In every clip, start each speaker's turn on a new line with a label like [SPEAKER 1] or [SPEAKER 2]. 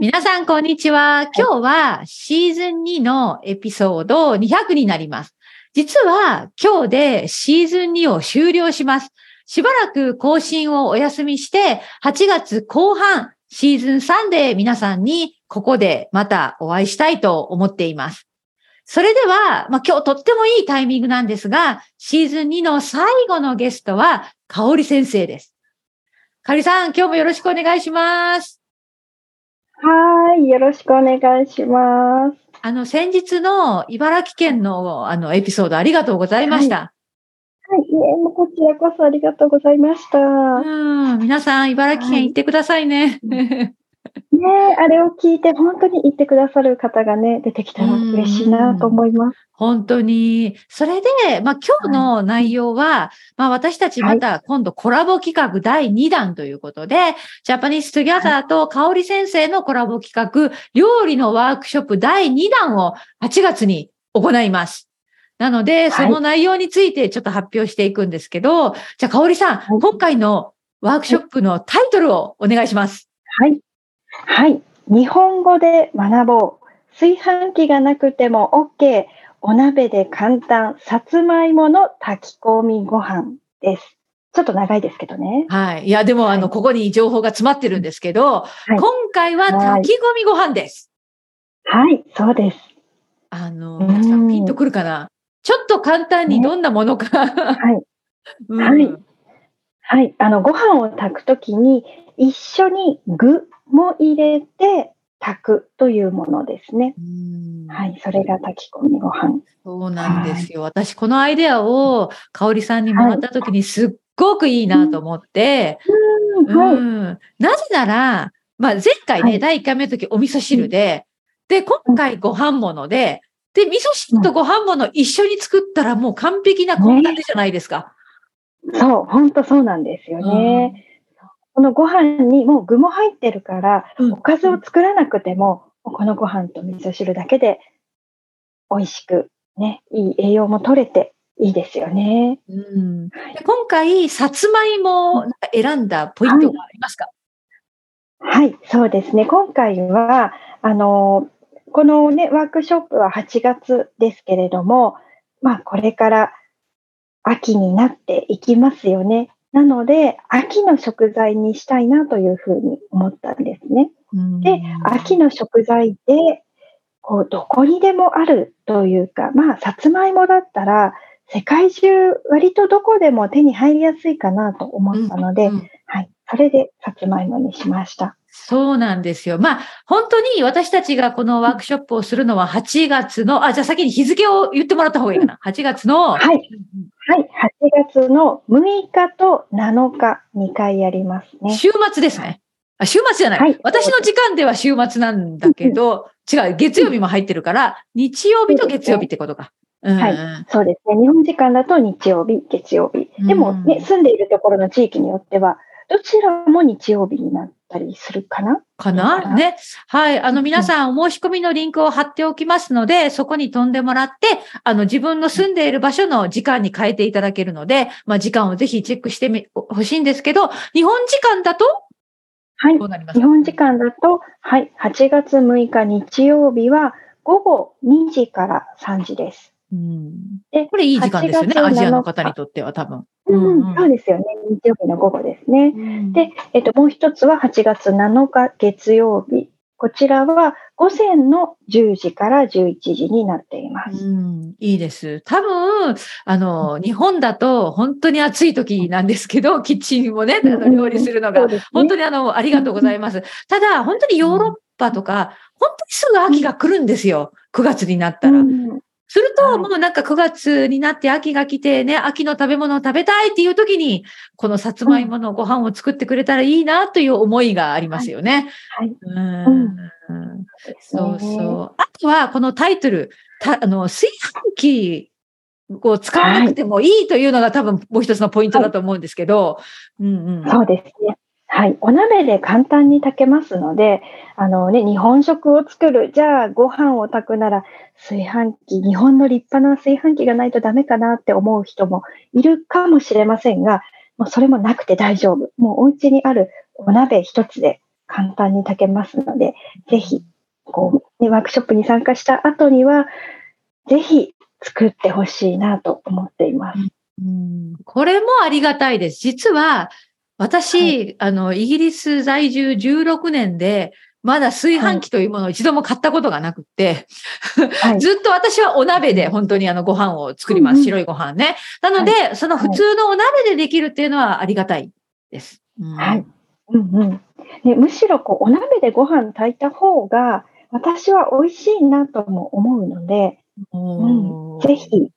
[SPEAKER 1] 皆さん、こんにちは。今日はシーズン2のエピソード200になります。実は今日でシーズン2を終了します。しばらく更新をお休みして、8月後半、シーズン3で皆さんにここでまたお会いしたいと思っています。それでは、まあ、今日とってもいいタイミングなんですが、シーズン2の最後のゲストは、かおり先生です。かおりさん、今日もよろしくお願いします。
[SPEAKER 2] はい、よろしくお願いします。
[SPEAKER 1] あの、先日の茨城県のあのエピソードありがとうございました。はい
[SPEAKER 2] はい、えもうこちらこそありがとうございました。
[SPEAKER 1] うん、皆さん、茨城県行ってくださいね。
[SPEAKER 2] はいねあれを聞いて本当に言ってくださる方がね、出てきたら嬉しいなと思います。
[SPEAKER 1] 本当に。それで、まあ今日の内容は、はい、まあ私たちまた今度コラボ企画第2弾ということで、はい、Japanese Together と香織先生のコラボ企画、料理のワークショップ第2弾を8月に行います。なので、その内容についてちょっと発表していくんですけど、じゃあ、香織さん、今回のワークショップのタイトルをお願いします。
[SPEAKER 2] はい。はい。日本語で学ぼう。炊飯器がなくても OK。お鍋で簡単。さつまいもの炊き込みご飯です。ちょっと長いですけどね。
[SPEAKER 1] はい。いや、でも、はい、あの、ここに情報が詰まってるんですけど、はい、今回は炊き込みご飯です。
[SPEAKER 2] はい、そうです。
[SPEAKER 1] あの、皆さんピンとくるかな？ちょっと簡単にどんなものか、ね、はい。
[SPEAKER 2] うん、はい。はい。あの、ご飯を炊くときに、一緒に具も入れて炊くというものですね。はい、それが炊き込みご飯。
[SPEAKER 1] そうなんですよ。はい、私、このアイデアを香織さんにもらった時にすっごくいいなと思って、はい、うん、なぜなら、まあ、前回ね、はい、第1回目の時お味噌汁で、で、今回ご飯物で、で、味噌汁とご飯物一緒に作ったらもう完璧な献立じゃないですか。
[SPEAKER 2] ね、そう、本当そうなんですよね。このご飯にもう具も入ってるから、おかずを作らなくても、このご飯と味噌汁だけで美味しく、ね、いい栄養も取れていいですよね。
[SPEAKER 1] うん、今回、さつまいも選んだポイントがありますか、
[SPEAKER 2] はい、はい、そうですね。今回は、あの、このね、ワークショップは8月ですけれども、まあ、これから秋になっていきますよね。なので、秋の食材にしたいなというふうに思ったんですね。で、秋の食材で、こう、どこにでもあるというか、まあ、さつまいもだったら、世界中、割とどこでも手に入りやすいかなと思ったので、うんうん、はい。それで、さつまいもにしました。
[SPEAKER 1] そうなんですよ。まあ、本当に私たちがこのワークショップをするのは8月の、あ、じゃあ先に日付を言ってもらった方がいいかな。8月の。
[SPEAKER 2] はい。はい。8月の6日と7日、2回やりますね。
[SPEAKER 1] 週末ですね。あ、週末じゃない、はい。私の時間では週末なんだけど、違う、月曜日も入ってるから、日曜日と月曜日ってことか。
[SPEAKER 2] うん、はい。そうですね。日本時間だと日曜日、月曜日。でもね、住んでいるところの地域によっては、どちらも日曜日になったりするかな？
[SPEAKER 1] かな？ね。はい。あの、皆さん、お申し込みのリンクを貼っておきますので、そこに飛んでもらって、あの、自分の住んでいる場所の時間に変えていただけるので、まあ、時間をぜひチェックしてみ、ほしいんですけど、日本時間だと？
[SPEAKER 2] はい。日本時間だと、はい。8月6日日曜日は午後2時から3時です。
[SPEAKER 1] うん、でこれいい時間ですよね。アジアの方にとっては多分。
[SPEAKER 2] うん、うん、そうですよね。日曜日の午後ですね。うん、で、えっと、もう一つは8月7日月曜日。こちらは午前の10時から11時になっています。
[SPEAKER 1] うん、いいです。多分、あの、日本だと本当に暑い時なんですけど、キッチンもね、あの料理するのが、本当にあの、ありがとうございます。ただ、本当にヨーロッパとか、本当にすぐ秋が来るんですよ。9月になったら。すると、もうなんか9月になって秋が来てね、秋の食べ物を食べたいっていう時に、このさつまいものご飯を作ってくれたらいいなという思いがありますよね。はい。うんそうそう。あとは、このタイトル、たあの、炊飯器を使わなくてもいいというのが多分もう一つのポイントだと思うんですけど。
[SPEAKER 2] うんうん、そうですね。はい。お鍋で簡単に炊けますので、あのね、日本食を作る。じゃあ、ご飯を炊くなら、炊飯器、日本の立派な炊飯器がないとダメかなって思う人もいるかもしれませんが、もうそれもなくて大丈夫。もうお家にあるお鍋一つで簡単に炊けますので、ぜひ、こう、ね、ワークショップに参加した後には、ぜひ作ってほしいなと思っています。
[SPEAKER 1] うん、これもありがたいです。実は、私、はい、あの、イギリス在住16年で、まだ炊飯器というものを一度も買ったことがなくって、はい、ずっと私はお鍋で本当にあのご飯を作ります。白いご飯ね。なので、はい、その普通のお鍋でできるっていうのはありがたいです。
[SPEAKER 2] うん、はい。うんうん。ね、むしろこうお鍋でご飯炊いた方が私は美味しいなとも思うので、うん、ぜひ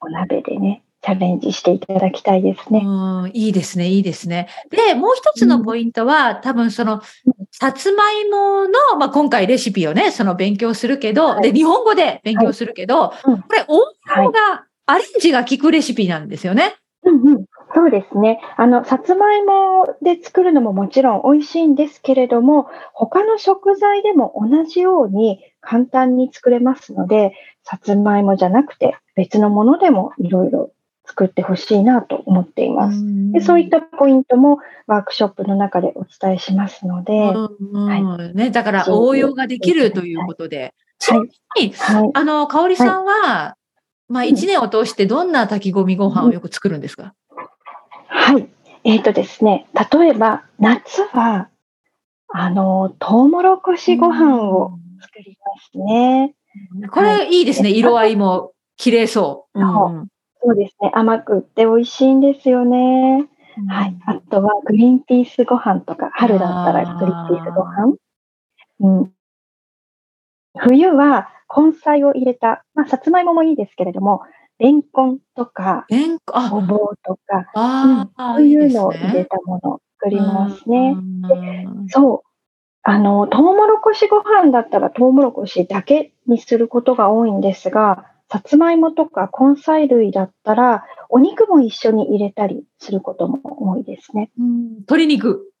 [SPEAKER 2] お鍋でね、チャレンジしていただきたいですね。
[SPEAKER 1] うん、いいですね、いいですね。で、もう一つのポイントは、うん、多分その、さつまいもの、まあ、今回レシピをね、その勉強するけど、はい、で、日本語で勉強するけど、はい、これ、応用が、アレンジが効くレシピなんですよね。
[SPEAKER 2] うんうん。そうですね。あの、さつまいもで作るのももちろん美味しいんですけれども、他の食材でも同じように簡単に作れますので、さつまいもじゃなくて別のものでもいろいろ作ってほしいなと思っています。でそういったポイントもワークショップの中でお伝えしますので、
[SPEAKER 1] はい、ね、だから応用ができるということで。はい。はい、あの、かおりさんは、はい、まあ、一年を通してどんな炊き込みご飯をよく作るんですか、
[SPEAKER 2] はい。えっ、ー、とですね、例えば、夏は、あの、トウモロコシご飯を作りますね。
[SPEAKER 1] これいいですね。色合いも綺麗そう。
[SPEAKER 2] うんそうですね。甘くって美味しいんですよね。うん、はい。あとはグリーンピースご飯とか、春だったらグリーンピースご飯。うん。冬は根菜を入れた、まあ、さつまいももいいですけれども、レンコンとか、ごぼうとか、うん、そういうのを入れたものを作りますね。そう。あの、トウモロコシご飯だったらトウモロコシだけにすることが多いんですが、さつまいもとか根菜類だったら、お肉も一緒に入れたりすることも多いですね。
[SPEAKER 1] うん、鶏肉。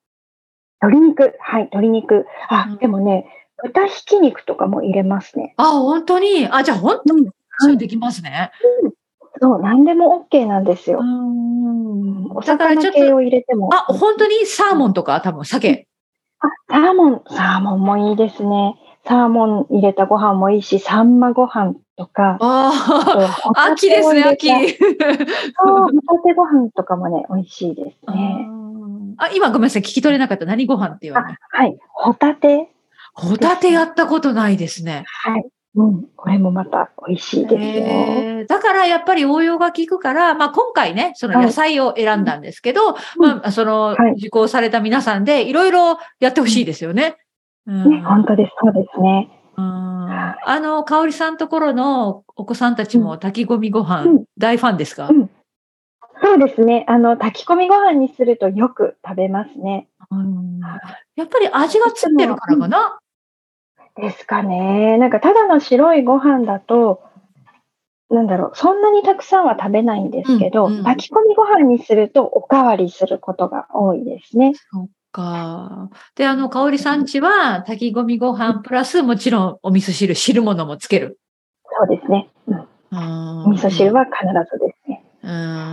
[SPEAKER 2] 鶏肉。はい、鶏肉。あ、うん、でもね、豚ひき肉とかも入れますね。
[SPEAKER 1] あ、本当に？あ、じゃあ本当に、そうできますね。
[SPEAKER 2] うん、そう、何でも OK なんですよ。うん。お魚系を入れても。
[SPEAKER 1] あ、本当にサーモンとか？多分鮭。
[SPEAKER 2] あ、サーモン、サーモンもいいですね。サーモン入れたご飯もいいし、サンマご飯とか。
[SPEAKER 1] ああ、秋ですね、秋。そう、
[SPEAKER 2] ホタテご飯とかもね、美味しいですね。
[SPEAKER 1] あ、今ごめんなさい、聞き取れなかった。何ご飯って言われ
[SPEAKER 2] はい、ホタテ。
[SPEAKER 1] ホタテやったことないですね。
[SPEAKER 2] はい。うん、これもまた美味しいですよ。
[SPEAKER 1] だからやっぱり応用が効くから、まあ今回ね、その野菜を選んだんですけど、はい、まあその受講された皆さんでいろいろやってほしいですよね。
[SPEAKER 2] うん、ね、本当です、そうですね。
[SPEAKER 1] あの、香織さんところのお子さんたちも炊き込みご飯、うん、大ファンですか、うん、
[SPEAKER 2] そうですね。あの、炊き込みご飯にするとよく食べますね。
[SPEAKER 1] やっぱり味がつってるからかな？
[SPEAKER 2] ですかね。なんかただの白いご飯だと、なんだろう、そんなにたくさんは食べないんですけど、うんうん、炊き込みご飯にするとおかわりすることが多いですね。
[SPEAKER 1] そっか。で、あの、香織さんちは炊き込みご飯プラスもちろんお味噌汁、汁物もつける。
[SPEAKER 2] そうですね。うん。味噌汁は必ずですね。
[SPEAKER 1] う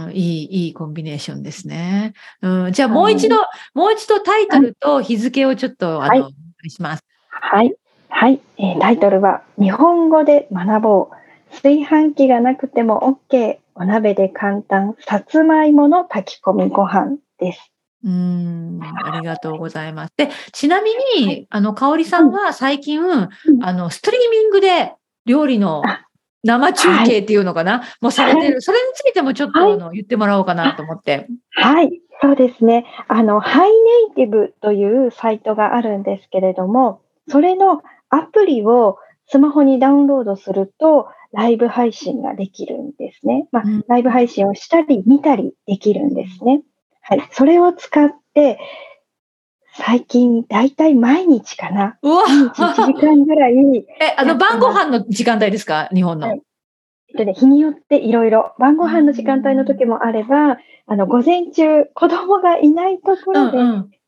[SPEAKER 1] ん、いい、いいコンビネーションですね。うん、じゃあもう一度、もう一度タイトルと日付をちょっと、あの、お願いします。
[SPEAKER 2] はい。はい、えー、タイトルは日本語で学ぼう。炊飯器がなくても OK。お鍋で簡単。さつまいもの炊き込みご飯です。
[SPEAKER 1] うん、ありがとうございます。で、ちなみに、はい、あの、香織さんは最近、うん、あの、ストリーミングで料理の生中継っていうのかな、はい、もうされてる、はい、それについてもちょっと、あの言ってもらおうかなと思って。
[SPEAKER 2] はい、そうですね。あの、ハイネイティブというサイトがあるんですけれども、それのアプリをスマホにダウンロードすると、ライブ配信ができるんですね。まあ、ライブ配信をしたり見たりできるんですね。はい。それを使って、最近、だいたい毎日かな。
[SPEAKER 1] うわ
[SPEAKER 2] 1時間ぐらい。
[SPEAKER 1] え、あの、晩ご飯の時間帯ですか？日本の。はい、
[SPEAKER 2] えっとね、日によっていろいろ、晩ご飯の時間帯の時もあれば、あの、午前中、子供がいないところで、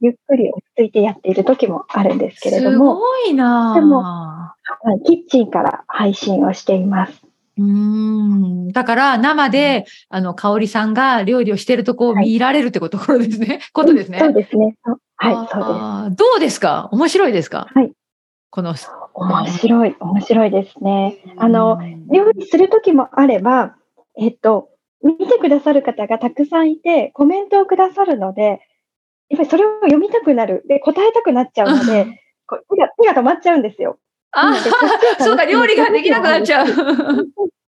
[SPEAKER 2] ゆっくり落ち着いてやっている時もあるんですけれども。
[SPEAKER 1] すごいな
[SPEAKER 2] でも、キッチンから配信をしています。
[SPEAKER 1] うん。だから、生で、あの、香織さんが料理をしているとこを見られるってことですね。はい、ことですね。
[SPEAKER 2] そうですね。はい、そうです。
[SPEAKER 1] どうですか？面白いですか？
[SPEAKER 2] はい。
[SPEAKER 1] この。
[SPEAKER 2] 面白い、面白いですね。あの、料理するときもあれば、えっと、見てくださる方がたくさんいて、コメントをくださるので、やっぱりそれを読みたくなる。で、答えたくなっちゃうので、こ手が手が止まっちゃうんですよ。
[SPEAKER 1] ああ、そうか、料理ができなくなっちゃう。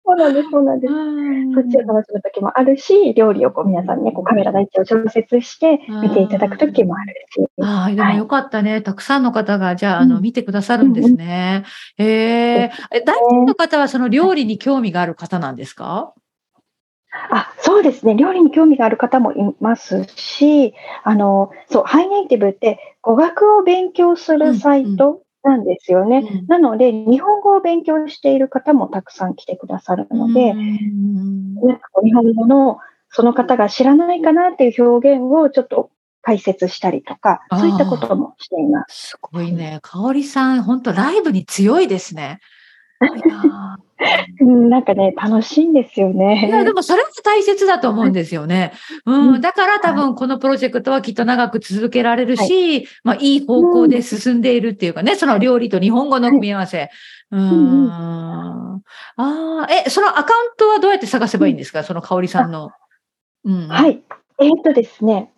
[SPEAKER 2] そうなんです、そうなんです。そっちを楽しむ時もあるし、料理をこう皆さんね、こうカメラの位置を調節して見ていただく時もあるし。
[SPEAKER 1] ああ、でもよかったね、はい。たくさんの方が、じゃあ、あの、見てくださるんですね。うんうん、えー、大体の方はその料理に興味がある方なんですか？
[SPEAKER 2] あそうですね。料理に興味がある方もいますし、あの、そう、ハイネイティブって語学を勉強するサイトなんですよね。うん、なので、日本語を勉強している方もたくさん来てくださるので、うん、なんか日本語のその方が知らないかなっていう表現をちょっと解説したりとか、そういったこともしています。
[SPEAKER 1] すごいね。かおりさん、本当ライブに強いですね。
[SPEAKER 2] なんかね、楽しいんですよね。
[SPEAKER 1] いや、でもそれも大切だと思うんですよね。うん、だから多分このプロジェクトはきっと長く続けられるし、はい、まあいい方向で進んでいるっていうかね、その料理と日本語の組み合わせ。うん。ああ、え、そのアカウントはどうやって探せばいいんですか？その香りさんの。
[SPEAKER 2] うん、はい。えー、っとですね、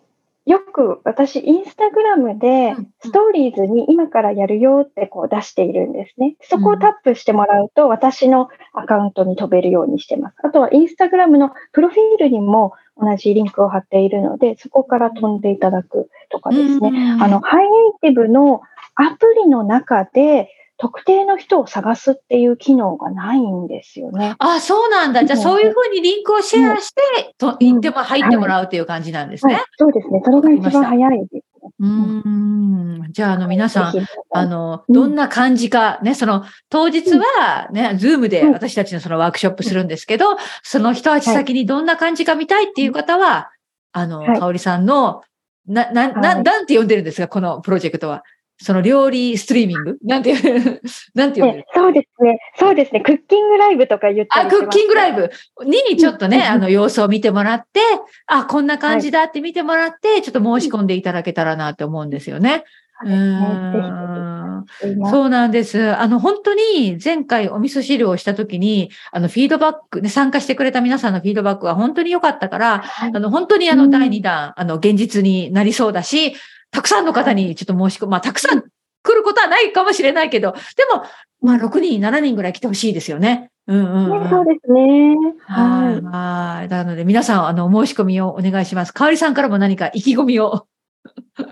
[SPEAKER 2] よく私、インスタグラムでストーリーズに今からやるよってこう出しているんですね。そこをタップしてもらうと私のアカウントに飛べるようにしてます。あとはインスタグラムのプロフィールにも同じリンクを貼っているので、そこから飛んでいただくとかですね。あの、ハイネイティブのアプリの中で特定の人を探すっていう機能がないんですよね。
[SPEAKER 1] あ、そうなんだ。じゃあそういうふうにリンクをシェアして、と言っても入ってもらうっていう感じなんですね。はいはい、
[SPEAKER 2] そうですね。それが一番早いです。
[SPEAKER 1] うん。じゃあ、あの、皆さん、あの、どんな感じか、ね、その、当日はね、ズームで私たちのそのワークショップするんですけど、その一足先にどんな感じか見たいっていう方は、あの、かおりさんの、な、な、な、なんて呼んでるんですかこのプロジェクトは。その料理ストリーミング？なんていう、なんていう
[SPEAKER 2] そうですね。そうですね。クッキングライブとか言ってあ、
[SPEAKER 1] クッキングライブ。にちょっとね、あの様子を見てもらって、あ、こんな感じだって見てもらって、ちょっと申し込んでいただけたらなって思うんですよね。うん。そうなんです。あの、本当に前回お味噌汁をしたときに、あの、フィードバック、ね、参加してくれた皆さんのフィードバックは本当に良かったから、はい、あの、本当にあの、第2弾、あの、現実になりそうだし、たくさんの方にちょっと申し込む。まあ、たくさん来ることはないかもしれないけど、でも、まあ、6人、7人ぐらい来てほしいですよね。うんうん、
[SPEAKER 2] うん、そうですね。
[SPEAKER 1] はい。なので、皆さん、あの、申し込みをお願いします。かわりさんからも何か意気込みを。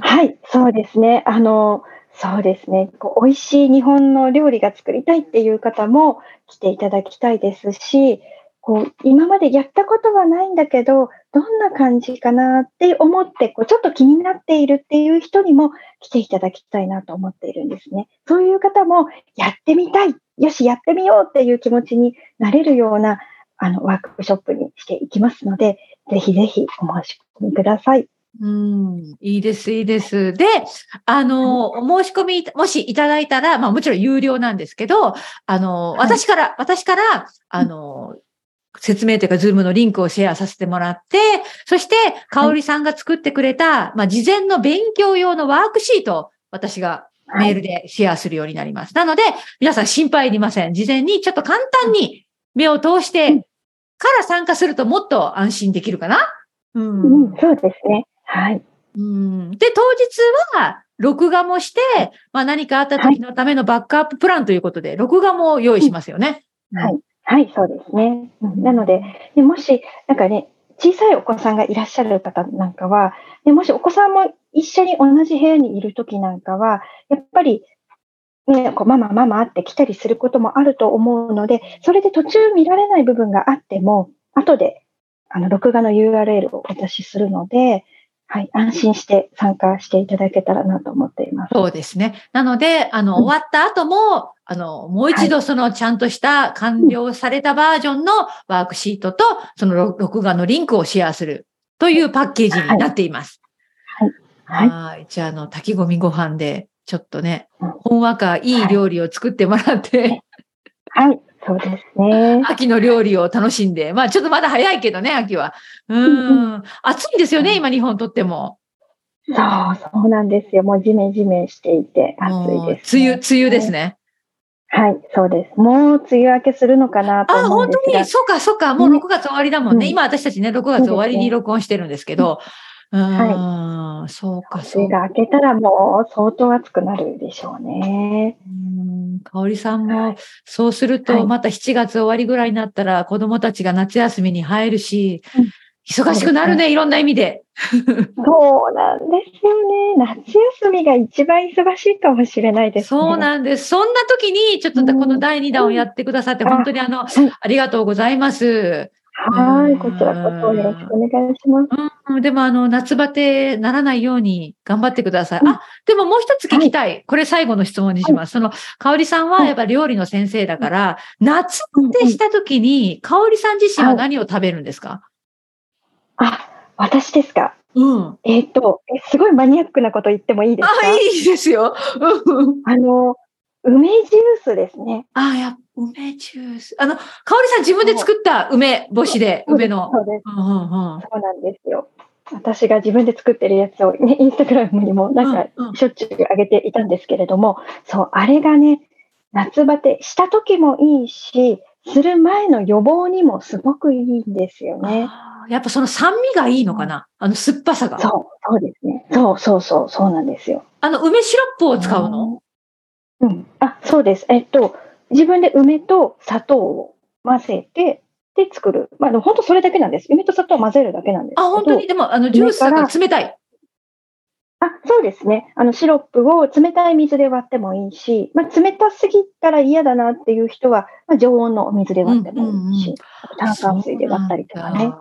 [SPEAKER 2] はい、そうですね。あの、そうですね。こう美味しい日本の料理が作りたいっていう方も来ていただきたいですし、こう、今までやったことはないんだけど、どんな感じかなって思って、こう、ちょっと気になっているっていう人にも来ていただきたいなと思っているんですね。そういう方も、やってみたい、よし、やってみようっていう気持ちになれるような、あの、ワークショップにしていきますので、ぜひぜひお申し込みください。
[SPEAKER 1] うん、いいです、いいです。で、あの、お申し込み、もしいただいたら、まあもちろん有料なんですけど、あの、私から、私から、あの、説明というか、ズームのリンクをシェアさせてもらって、そして、かおりさんが作ってくれた、まあ、事前の勉強用のワークシートを私がメールでシェアするようになります。なので、皆さん心配いりません。事前にちょっと簡単に目を通してから参加するともっと安心できるかな？
[SPEAKER 2] うん、うん、そうですね。はい。
[SPEAKER 1] うん、で、当日は、録画もして、まあ何かあった時のためのバックアッププランということで、録画も用意しますよね。
[SPEAKER 2] はい。はい、そうですね。なので、でもし、なんかね、小さいお子さんがいらっしゃる方なんかは、でもしお子さんも一緒に同じ部屋にいるときなんかは、やっぱり、ね、こうママ、ママって来たりすることもあると思うので、それで途中見られない部分があっても、後で、あの、録画の URL をお出しするので、はい、安心して参加していただけたらなと思っています。
[SPEAKER 1] そうですね。なので、あの、終わった後も、あの、もう一度そのちゃんとした完了されたバージョンのワークシートと、その録画のリンクをシェアするというパッケージになっています。
[SPEAKER 2] はい。はい。
[SPEAKER 1] はい。じゃあ、あの、炊き込みご飯で、ちょっとね、ほんわかいい料理を作ってもらって、
[SPEAKER 2] はい。そうですね。
[SPEAKER 1] 秋の料理を楽しんで。まあちょっとまだ早いけどね、秋は。うん。暑いですよね、今日本とっても。
[SPEAKER 2] そう、そうなんですよ。もうジメジメしていて暑いです、
[SPEAKER 1] ね、梅雨、梅雨ですね。
[SPEAKER 2] はい、そうです。もう梅雨明けするのかなと。あ、本当に？
[SPEAKER 1] そうか、そうか。もう6月終わりだもんね。うん、今私たちね、6月終わりに録音してるんですけど。うん、はい。そうか、
[SPEAKER 2] そう。が明けたらもう相当暑くなるでしょうね。
[SPEAKER 1] うん、香織さんも、そうすると、また7月終わりぐらいになったら、子供たちが夏休みに入るし、うん忙しくなるね、いろんな意味で。
[SPEAKER 2] そうなんですよね。夏休みが一番忙しいかもしれないです、
[SPEAKER 1] ね、そうなんです。そんな時に、ちょっとこの第2弾をやってくださって、本当にあの、ありがとうございます。
[SPEAKER 2] はい、こちらこそよろしくお願いします。
[SPEAKER 1] うん、でもあの、夏バテならないように頑張ってください。あ、でももう一つ聞きたい。はい、これ最後の質問にします。その、香織さんはやっぱ料理の先生だから、夏バテした時に、香織さん自身は何を食べるんですか、
[SPEAKER 2] あ、私ですか？
[SPEAKER 1] うん。
[SPEAKER 2] えっ、と、すごいマニアックなこと言ってもいいですか？
[SPEAKER 1] あ、いいですよ。
[SPEAKER 2] あの、梅ジュースですね。
[SPEAKER 1] あや、梅ジュース。あの、香織さん自分で作った梅干しで、梅の。
[SPEAKER 2] そうです。そうなんですよ。私が自分で作ってるやつを、ね、インスタグラムにもなんかしょっちゅう上げていたんですけれども、そう、あれがね、夏バテした時もいいし、する前の予防にもすごくいいんですよね。
[SPEAKER 1] やっぱその酸味がいいのかな、あの酸っぱさが。
[SPEAKER 2] そう、そうですね。そうそうそう、そうなんですよ。
[SPEAKER 1] あの、梅シロップを使うの？
[SPEAKER 2] うん。あ、そうです。えっと、自分で梅と砂糖を混ぜて、で作る。まあ、本当それだけなんです。梅と砂糖を混ぜるだけなんです
[SPEAKER 1] あ、本当にでも、あの、ジュースが冷たい。
[SPEAKER 2] あ、そうですね。あの、シロップを冷たい水で割ってもいいし、まあ、冷たすぎたら嫌だなっていう人は、まあ、常温のお水で割ってもいいし、うんうんうん、炭酸水で割ったりとかね。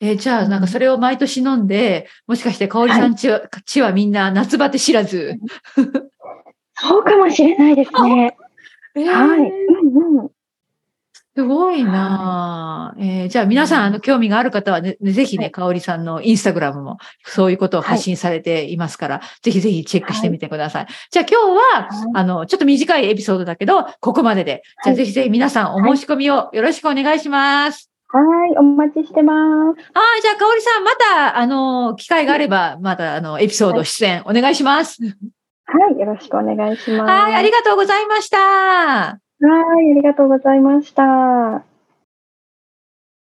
[SPEAKER 1] えー、じゃあ、なんかそれを毎年飲んで、もしかして香織さんちは、はい、ちはみんな夏バテ知らず。
[SPEAKER 2] そうかもしれないですね。えー、はい。うんうん。
[SPEAKER 1] すごいな、はい、えー、じゃあ皆さん、あの、興味がある方はね、ぜひね、かおりさんのインスタグラムもそういうことを発信されていますから、はい、ぜひぜひチェックしてみてください。はい、じゃあ今日は、あの、ちょっと短いエピソードだけど、ここまでで。じゃあぜひぜひ皆さんお申し込みをよろしくお願いします。
[SPEAKER 2] はい、お待ちしてます。は
[SPEAKER 1] い、じゃあ、かおりさん、また、あの、機会があれば、また、あの、エピソード出演、お願いします。
[SPEAKER 2] はい、よろしくお願いします。
[SPEAKER 1] はい、ありがとうございました。は
[SPEAKER 2] い、ありがとうございました。